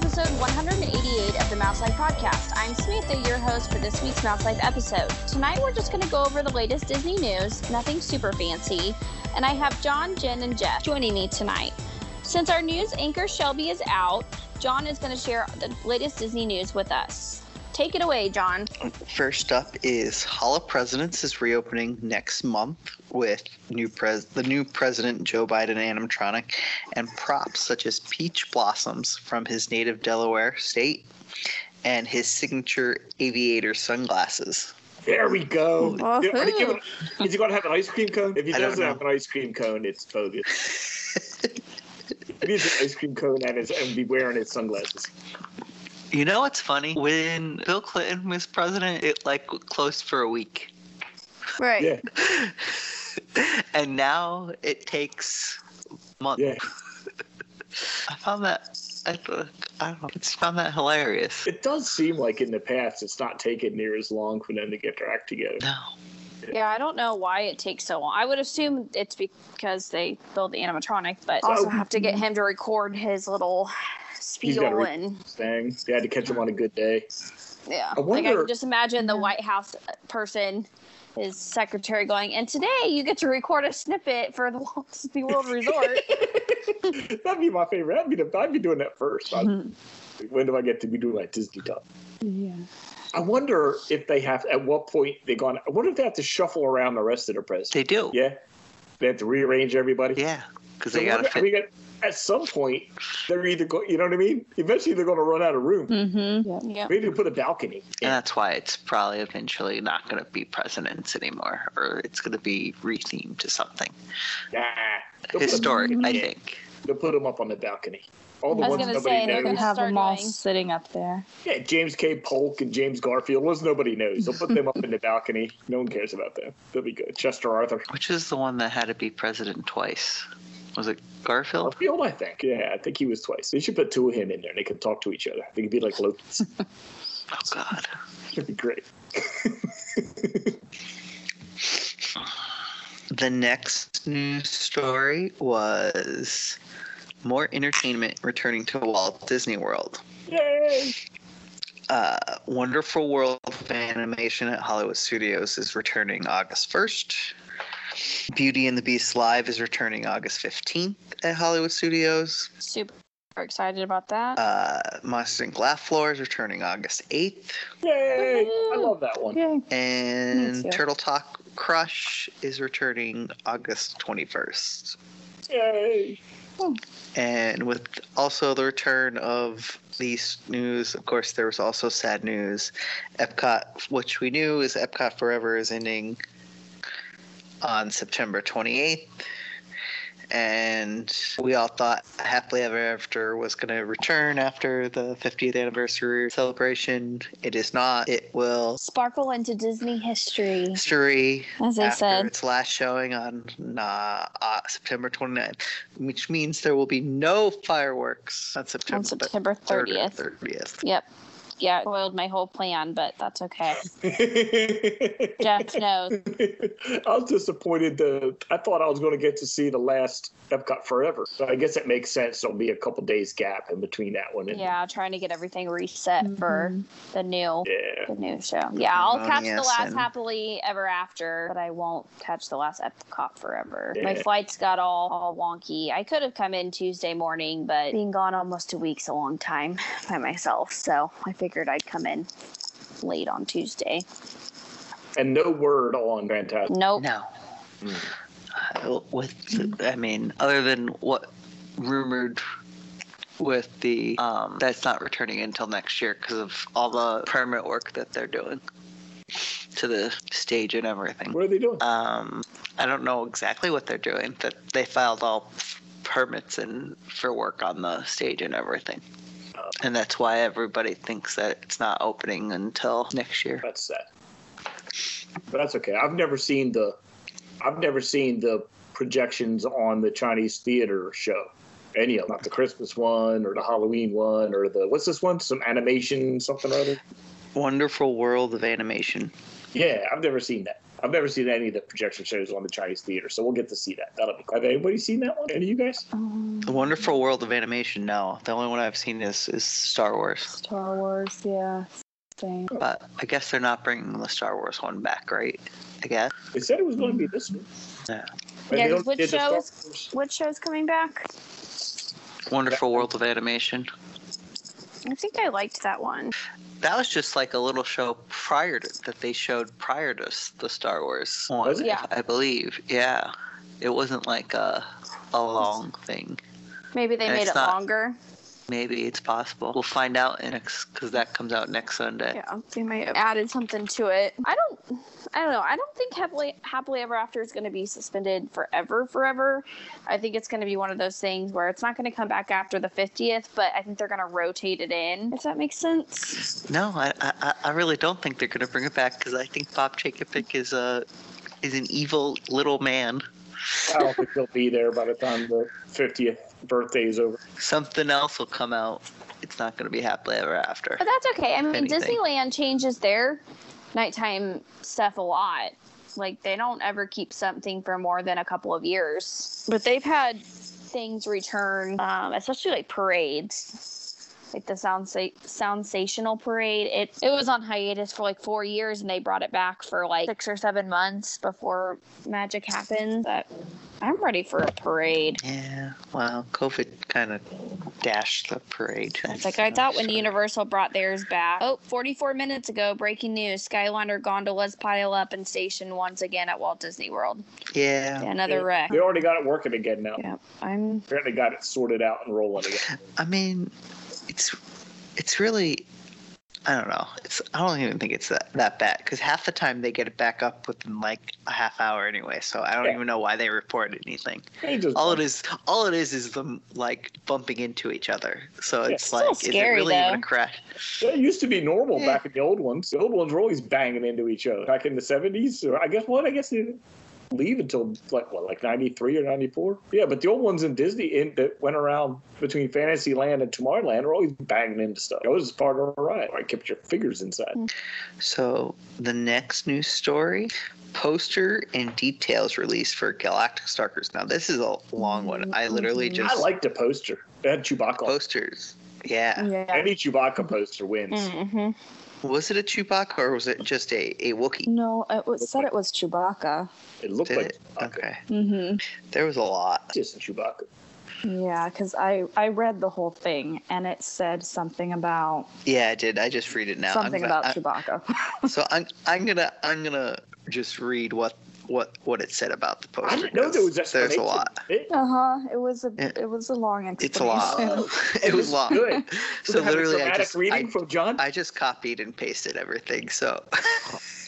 episode 188 of the Mouse Life podcast. I'm Samantha, your host for this week's Mouse Life episode. Tonight, we're just going to go over the latest Disney news, nothing super fancy, and I have John, Jen, and Jeff joining me tonight. Since our news anchor Shelby is out, John is going to share the latest Disney news with us. Take it away, John. First up is Hall of Presidents is reopening next month with new pres the new president Joe Biden animatronic and props such as peach blossoms from his native Delaware state and his signature aviator sunglasses. There we go. Woohoo. Are they giving- is he going to have an ice cream cone? If he I doesn't have an ice cream cone, it's bogus. he needs an ice cream cone and, his, and be wearing his sunglasses. You know what's funny? When Bill Clinton was president, it like closed for a week. Right. Yeah, and now it takes months. yeah. I found that I, thought- I don't know. I just found that hilarious. It does seem like in the past it's not taken near as long for them to get their act together. No. Yeah, I don't know why it takes so long. I would assume it's because they build the animatronic, but Oh. also have to get him to record his little He's gotta spiel re- and Thing. They had to catch him on a good day. yeah. I like I wonder- can just imagine the White House person, his secretary going, and today you get to record a snippet for the Walt Disney World Resort. That'd be my favorite. I'd be, the, I'd be doing that first. Mm-hmm. when do I get to be doing my Disney talk? yeah. I wonder if they have, at what point they gone, I wonder if they have to shuffle around the rest of the presidents. They do. Yeah. They have to rearrange everybody. Yeah. Because So they got to what- I fit. mean, at, at some point, they're either go, you know what I mean? Eventually, they're going to run out of room. Mm-hmm. Yeah. Maybe put a balcony. And that's why it's probably eventually not going to be presidents anymore, or it's going to be rethemed to something Nah, they'll historic, I think. They'll put them up on the balcony. All the I was ones gonna nobody say, they're knows. gonna have start them all doing- sitting up there. Yeah, James K. Polk and James Garfield. Ones nobody knows. They'll put them up in the balcony. No one cares about them. They'll be good. Chester Arthur. Which is the one that had to be president twice? Was it Garfield? Garfield, I think. Yeah, I think he was twice. They should put two of him in there. And they could talk to each other. They could be like Lokis. Oh, God. It'd be great. The next news story was more entertainment returning to Walt Disney World. Yay! Uh, Wonderful World of Animation at Hollywood Studios is returning August 1st. Beauty and the Beast Live is returning August 15th at Hollywood Studios. Super excited about that. Uh, Monsters Inc. Laugh Floor is returning August 8th. Yay! I love that one. Yay. And. Turtle Talk Crush is returning August 21st. Yay! And with also the return of these news, of course, there was also sad news. Epcot, which we knew is Epcot Forever, is ending on September 28th. And we all thought Happily Ever After was going to return after the 50th anniversary celebration. It is not. It will Sparkle into Disney history. history As I said. its last showing on uh, uh, September 29th, which means there will be no fireworks on September, On September 30th. 30th. Yep. Yeah, it spoiled my whole plan, but that's okay. Jeff knows. I was disappointed. The I thought I was going to get to see the last Epcot Forever. So I guess it makes sense. There'll be a couple days gap in between that one. And, Yeah, trying to get everything reset for mm-hmm. the new Yeah. the new show. Yeah, I'll catch the last and- happily ever after, but I won't catch the last Epcot forever. My flights got all all wonky. I could have come in Tuesday morning, but being gone almost a week's a long time by myself, so I figured I'd come in late on Tuesday. And no word on Fantasmic. Nope. No. Uh, with, I mean, other than what rumored with the um, that's not returning until next year because of all the permit work that they're doing to the stage and everything. What are they doing? Um, I don't know exactly what they're doing. That they filed all permits and for work on the stage and everything. And that's why everybody thinks that it's not opening until next year. That's sad. But that's okay. I've never seen the I've never seen the projections on the Chinese theater show. Any of them. Not the Christmas one or the Halloween one or the what's this one? Some animation something or other. Wonderful World of Animation. Yeah, I've never seen that. I've never seen any of the projection shows on the Chinese theater, so we'll get to see that. That'll be. Have anybody seen that one? Any of you guys? Um, The Wonderful World of Animation. No, the only one I've seen is is Star Wars. Star Wars, yeah. Same. But I guess they're not bringing the Star Wars one back, right? I guess. They said it was going to be this one. Yeah. And Yeah, they 'cause which did the Star shows- Wars- what show's coming back? Wonderful World of Animation. I think I liked that one. That was just like a little show prior to that they showed prior to the Star Wars one. Was it? Yeah. I believe. Yeah. It wasn't like a a long thing. Maybe they And made it not- longer. Maybe it's possible. We'll find out in next because that comes out next Sunday. Yeah, they might have added something to it. I don't, I don't know. I don't think happily happily ever after is going to be suspended forever, forever. I think it's going to be one of those things where it's not going to come back after the fiftieth, but I think they're going to rotate it in. If that makes sense. No, I, I I really don't think they're gonna bring it back because I think Bob Chapek is a is an evil little man. I don't think he'll be there by the time the 50th birthday is over. Something else will come out. It's not gonna be happily ever after. But that's okay. I mean, anything. Disneyland changes their nighttime stuff a lot. Like they don't ever keep something for more than a couple of years. But they've had things return, um, especially like parades. Like the sound sensational parade, it it was on hiatus for like four years, and they brought it back for like six or seven months before magic happened. But I'm ready for a parade. Yeah. Well, COVID kind of dashed the parade. It's like I thought when Universal brought theirs back. Oh, 44 minutes ago, breaking news. Skyliner gondolas pile up in station once again at Walt Disney World. Yeah. Yeah, another They- wreck. They already got it working again now. Yeah, I'm Apparently got it sorted out and rolling again. I mean, it's it's really I don't know. It's I don't even think it's that that bad because half the time they get it back up within like a half hour anyway. So I don't Yeah. even know why they report anything. They just- All it is, all it is, is them like bumping into each other. So Yeah. it's Still like, is it scary, really even a crash? That used to be normal Yeah. back in the old ones. The old ones were always banging into each other. Back in the 70s, or I guess what? I guess they didn't leave until like what, like 93 or 94? Yeah, but the old ones in Disney in, that went around between Fantasyland and Tomorrowland are always banging into stuff. That was part of the ride. I kept your figures inside. So the next news story, poster and details released for Galactic Star Cruiser. Now this is a long one. I literally Mhm. just I liked the poster. It had Chewbacca. on posters. Yeah. Yeah. Any Chewbacca poster wins. hmm Was it a Chewbacca or was it just a, a Wookiee? No, it was said it was Chewbacca. It looked Did like it? Chewbacca. Okay. Mm-hmm. There was a lot. Just a Chewbacca. Yeah, because I I read the whole thing and it said something about Yeah, I did. I just read it now. Something gonna- about I- Chewbacca. So I'm I'm gonna I'm gonna just read what what what it said about the poster. I didn't know there was 'cause There's a lot. It- uh huh. It was a Yeah. it was a long explanation. It's a lot. it was long. Good. So Does it a literally, I dramatic just reading I, from John. I just copied and pasted everything. So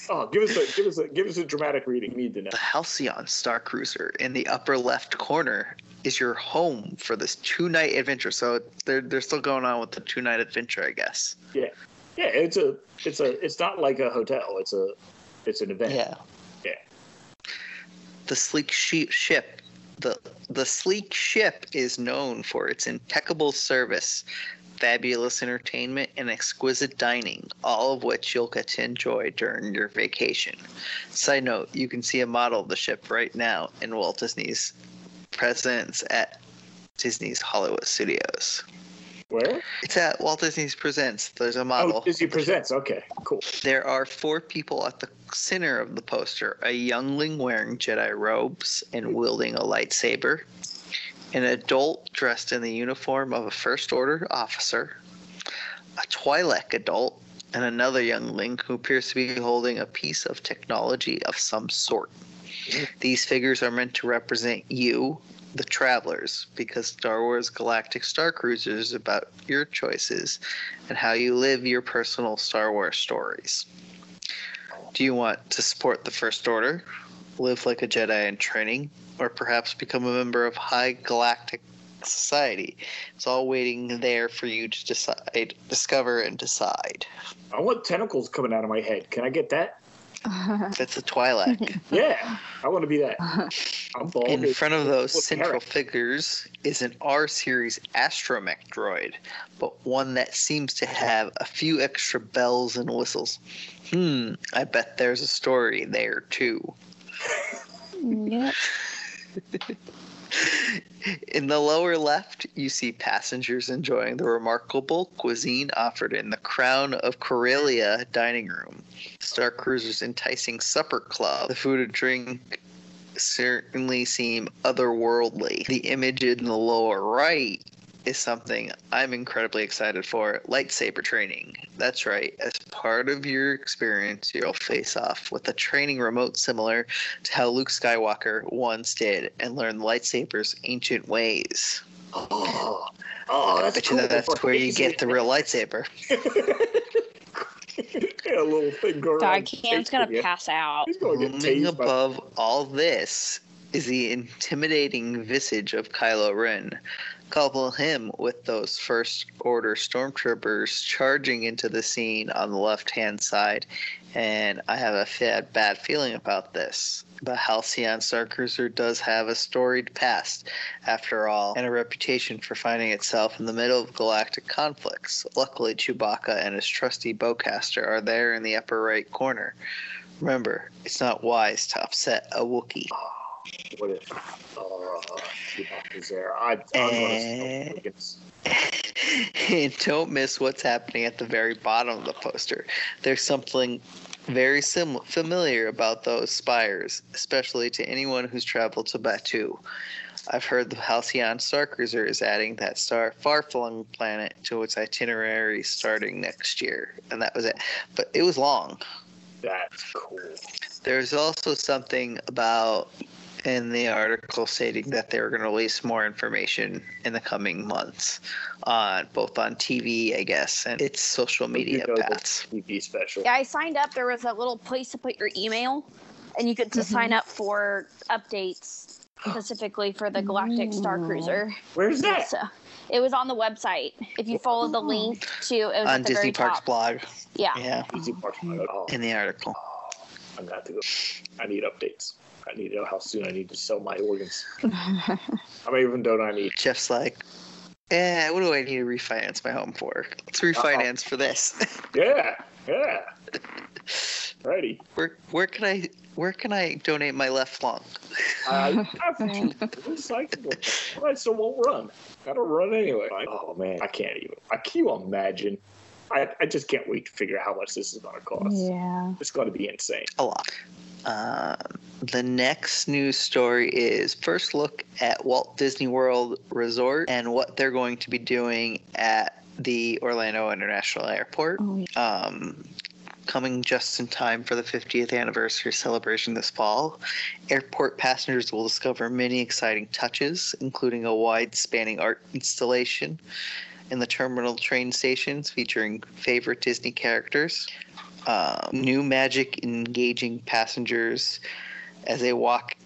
oh, give us a give us a give us a dramatic reading. We need to know. the Halcyon Star Cruiser in the upper left corner is your home for this two night adventure. So they're they're still going on with the two night adventure, I guess. Yeah, yeah, it's a it's a it's not like a hotel. It's a it's an event. Yeah. The sleek ship. The the sleek ship is known for its impeccable service, fabulous entertainment, and exquisite dining, all of which you'll get to enjoy during your vacation. Side note, you can see a model of the ship right now in Walt Disney's Presents at Disney's Hollywood Studios. Where? It's at Walt Disney's Presents. There's a model. Oh, Disney Presents. Okay, cool. There are four people at the center of the poster a youngling wearing Jedi robes and wielding a lightsaber, an adult dressed in the uniform of a First Order officer, a Twi'lek adult, and another youngling who appears to be holding a piece of technology of some sort. Hmm. These figures are meant to represent you, the travelers, because Star Wars Galactic Star Cruiser is about your choices and how you live your personal Star Wars stories. Do you want to support the First Order, live like a Jedi in training, or perhaps become a member of High Galactic Society? It's all waiting there for you to decide, discover, and decide. I want tentacles coming out of my head. Can I get that? That's a Twi'lek. Yeah, I want to be that. I'm bald. In front of those Look, central Eric. figures is an R series astromech droid, but one that seems to have a few extra bells and whistles. Hmm, I bet there's a story there too. Yep. In the lower left, you see passengers enjoying the remarkable cuisine offered in the Crown of Corellia dining room. Star Cruiser's enticing supper club. The food and drink certainly seem otherworldly. The image in the lower right is something I'm incredibly excited for lightsaber training. That's right. As part of your experience, you'll face off with a training remote similar to how Luke Skywalker once did and learn the lightsaber's ancient ways. Oh, oh, that's Bet you cool. that's where you get the real lightsaber. a little thing going Dog on. Cam's gonna pass out. He's gonna get Looming tased by above all this is the intimidating visage of Kylo Ren. Couple him with those First Order stormtroopers charging into the scene on the left hand side, and I have a bad feeling about this. The Halcyon Star Cruiser does have a storied past, after all, and a reputation for finding itself in the middle of galactic conflicts. Luckily, Chewbacca and his trusty bowcaster are there in the upper right corner. Remember, it's not wise to upset a Wookiee. What if? Oh, Chewbacca's there. I, I'm Eh. gonna against. and don't miss what's happening at the very bottom of the poster. There's something very sim- familiar about those spires, especially to anyone who's traveled to Batuu. I've heard the Halcyon Star Cruiser is adding that star far-flung planet to its itinerary starting next year, and that was it. But it was long. That's cool. There's also something about in the article stating that they were going to release more information in the coming months on both on TV, I guess, and its social media You know the paths. TV special. Yeah, I signed up. There was a little place to put your email, and you could to mm-hmm. sign up for updates specifically for the Galactic Star Cruiser. Where's that? So it was on the website. If you follow the link to it was On Disney Parks top. blog, Yeah. yeah, Easy Park. Oh, in the article. Oh, I'm gonna have to go. I need updates. I need to know how soon I need to sell my organs. How many of them don't I need? Jeff's like, eh, what do I need to refinance my home for? Let's refinance for this. Yeah, yeah. Ready. where where can I where can I donate my left lung? I have to recyclable. I still won't run. I don't run anyway. Oh man, I can't even. I can you imagine? I, I just can't wait to figure out how much this is going to cost. Yeah. It's going to be insane. a lot. Um, the next news story is first look at Walt Disney World Resort and what they're going to be doing at the Orlando International Airport. Oh, yeah. Um, coming just in time for the 50th anniversary celebration this fall, airport passengers will discover many exciting touches, including a wide spanning art installation in the terminal train stations featuring favorite Disney characters um, new magic engaging passengers as they walk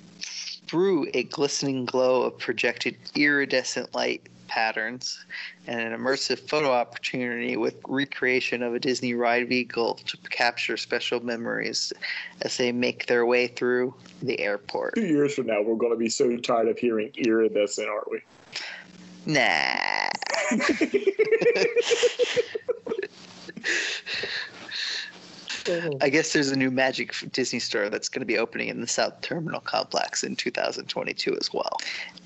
through a glistening glow of projected iridescent light patterns and an immersive photo opportunity with recreation of a Disney ride vehicle to capture special memories as they make their way through the airport. Two years from now, we're going to be so tired of hearing iridescent, aren't we? Nah. I guess there's a new Magic Disney store that's going to be opening in the South Terminal Complex in 2022 as well.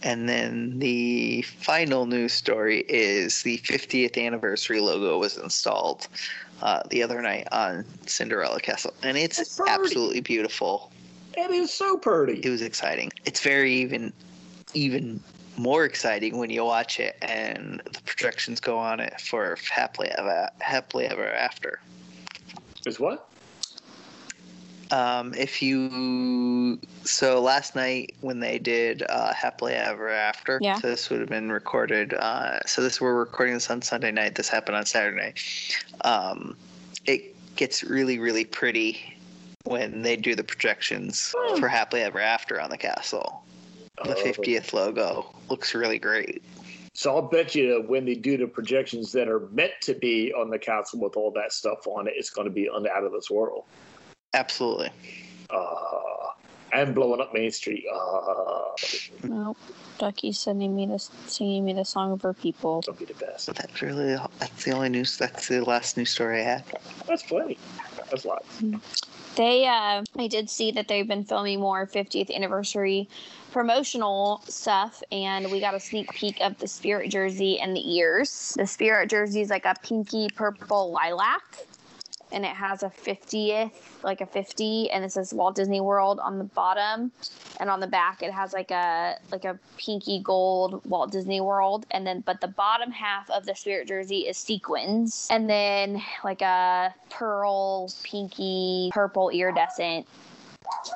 And then the final news story is the 50th anniversary logo was installed uh, the other night on Cinderella Castle, and it's absolutely beautiful. It is so pretty. It was exciting. It's very even, even more exciting when you watch it and the projections go on it for happily ever, happily ever after. Is what? Um, if you so last night when they did uh, happily ever after, Yeah. so this would have been recorded. Uh, so this we're recording this on Sunday night. This happened on Saturday. Um, it gets really really pretty when they do the projections Hmm. for happily ever after on the castle. The Oh. 50th logo looks really great. So I'll bet you when they do the projections that are meant to be on the castle with all that stuff on it, it's going to be un- out of this world. Absolutely. Uh, and blowing up Main Street. Uh, Nope. Ducky's sending me this, singing me the song of her people. that'll be the best. That's really that's the only news. That's the last news story I had. That's plenty. That's a lot. They, uh, I did see that they've been filming more 50th anniversary promotional stuff, and we got a sneak peek of the Spirit jersey and the ears. The Spirit jersey is like a pinky purple lilac, and it has a 50th, like a 50, and it says Walt Disney World on the bottom, and on the back it has like a like a pinky gold Walt Disney World, and then but the bottom half of the Spirit jersey is sequins, and then like a pearl, pinky, purple iridescent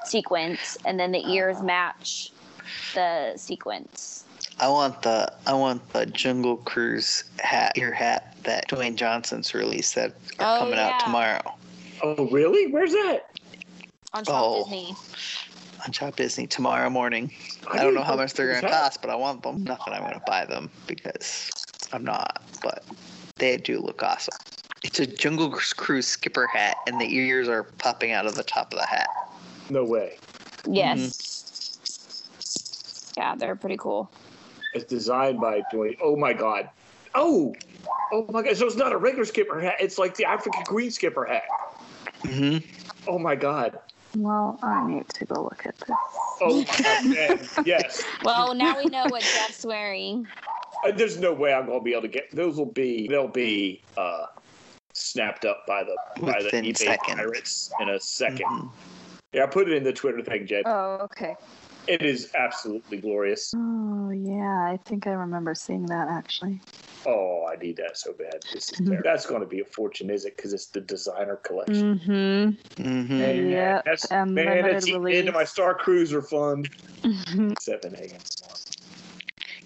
sequence, and then the ears match the sequence. I want the I want the Jungle Cruise hat ear hat that Dwayne Johnson's released that are Oh, coming yeah. out tomorrow Oh, really? Where's that? On Shop Oh. Disney. on Shop Disney tomorrow morning. I, don't know how much they're gonna cost, but I want them. Not that I'm gonna buy them because I'm not, but they do look awesome. It's a Jungle Cruise skipper hat, and the ears are popping out of the top of the hat. No way. Yes. Mm-hmm. Yeah, they're pretty cool. It's designed by Dwayne. Oh my God. Oh. Oh my God. So it's not a regular skipper hat. It's like the African green skipper hat. hmm Oh my God. Well, I need to go look at this. Oh my Yes. Well, now we know what Jeff's wearing. Uh, There's no way I'm gonna be able to get those. Will be they'll be uh, snapped up by the by the Within eBay seconds. pirates in a 2nd Mhm. Yeah, I put it in the Twitter thing, Jed. Oh, okay. It is absolutely glorious. Oh, yeah. I think I remember seeing that actually. Oh, I need that so bad. This is Mhm. That's going to be a fortune, is it? Because it's the designer collection. Mm-hmm. mm-hmm. Man, Yep, that's, and man, limited that's eating release. into my Star Cruiser fund. Mm-hmm. 7 a.m.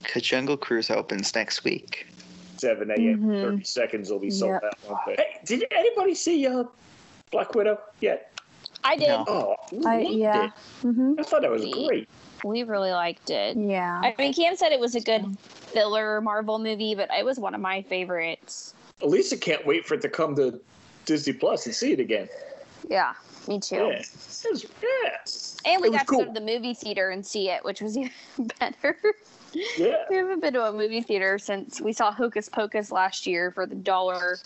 Cause Jungle Cruise opens next week. 7 a.m. Mhm. 30 seconds will be sold Yep. that one thing. Hey, did anybody see uh, Black Widow yet? I did. No. Oh, I, yeah. it. Mm-hmm. I thought that was See? great. We really liked it. Yeah. I mean, Cam said it was a good filler Marvel movie, but it was one of my favorites. Elisa can't wait for it to come to Disney Plus and see it again. Yeah, me too. Yeah. It was- yeah. And we It was got to cool. go to the movie theater and see it, which was even better. Yeah. We haven't been to a movie theater since we saw Hocus Pocus last year for the dollar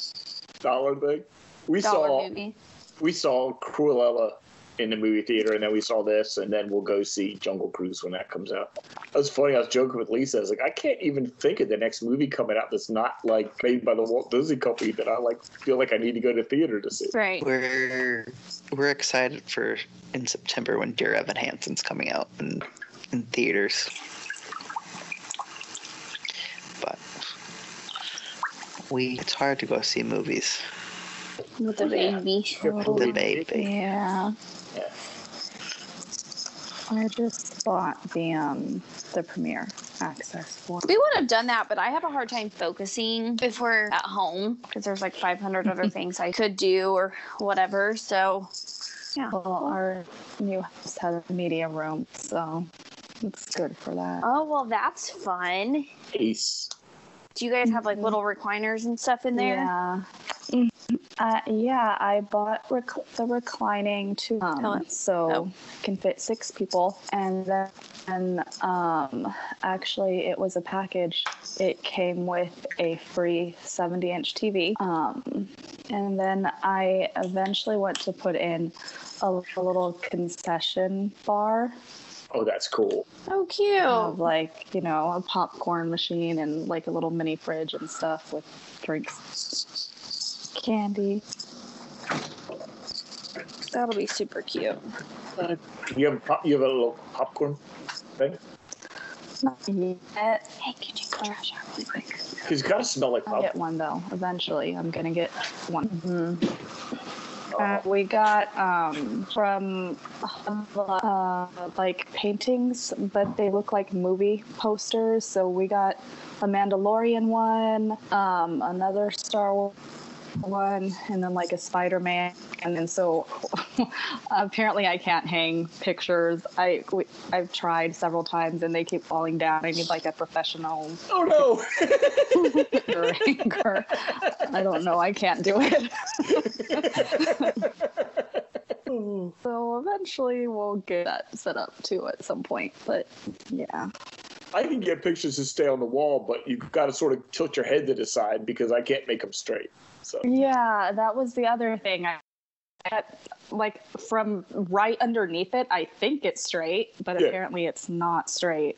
Dollar thing. We dollar saw movie. We saw Cruella in the movie theater, and then we saw this, and then we'll go see Jungle Cruise when that comes out. That was funny. I was joking with Lisa. I was like, I can't even think of the next movie coming out that's not like made by the Walt Disney Company that I like feel like I need to go to theater to see. Right. We're we're excited for in September when Dear Evan Hansen's coming out in in theaters. But we it's hard to go see movies. With the baby. The baby. Yeah. Yeah. I just bought the um the premiere access for. We would have done that, but I have a hard time focusing if we're at home because there's like 500 other things I could do or whatever. So, yeah. Well, our new house has a media room, so it's good for that. Oh, well, that's fun. Ace. Do you guys have like Mhm. little recliners and stuff in there? Yeah. Uh, yeah, I bought rec- the reclining two um, so Oh. can fit six people, and then um, actually it was a package. It came with a free 70-inch TV, um, and then I eventually went to put in a, a little concession bar Oh, that's cool. Oh, cute. of like you know a popcorn machine and like a little mini fridge and stuff with drinks, candy. That'll be super cute. You have pop, you have a little popcorn thing Not yet. Hey, could you go trash out really quick? because you gotta smell like popcorn. I'll get one though. Eventually, I'm gonna get one. Mhm. Oh, Uh, we got um, from uh, like paintings, but they look like movie posters. So we got a Mandalorian one, um, another Star Wars one, and then like a Spider-Man. And then so apparently I can't hang pictures. I we, I've tried several times and they keep falling down. I need like a professional oh no! hanger. I don't know. I can't do it. So eventually we'll get that set up too at some point. But yeah. I can get pictures to stay on the wall, but you've got to sort of tilt your head to the side because I can't make them straight. So Yeah, that was the other thing. I, I like from right underneath it, I think it's straight, but Yeah. apparently it's not straight.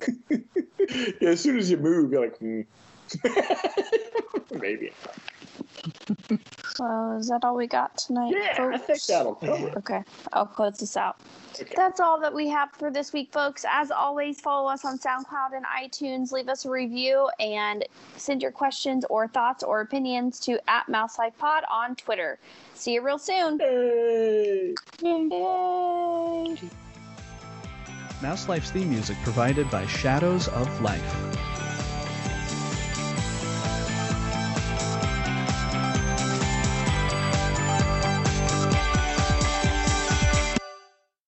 yeah, as soon as you move, you're like, hmm. maybe. Well, is that all we got tonight? Yeah, I think that'll cover it. Okay, I'll close this out. Okay. That's all that we have for this week, folks. As always, follow us on SoundCloud and iTunes. Leave us a review and send your questions or thoughts or opinions to at MouseLifePod on Twitter. See you real soon. Hey. Yay! Mouse Life's theme music provided by Shadows of Life.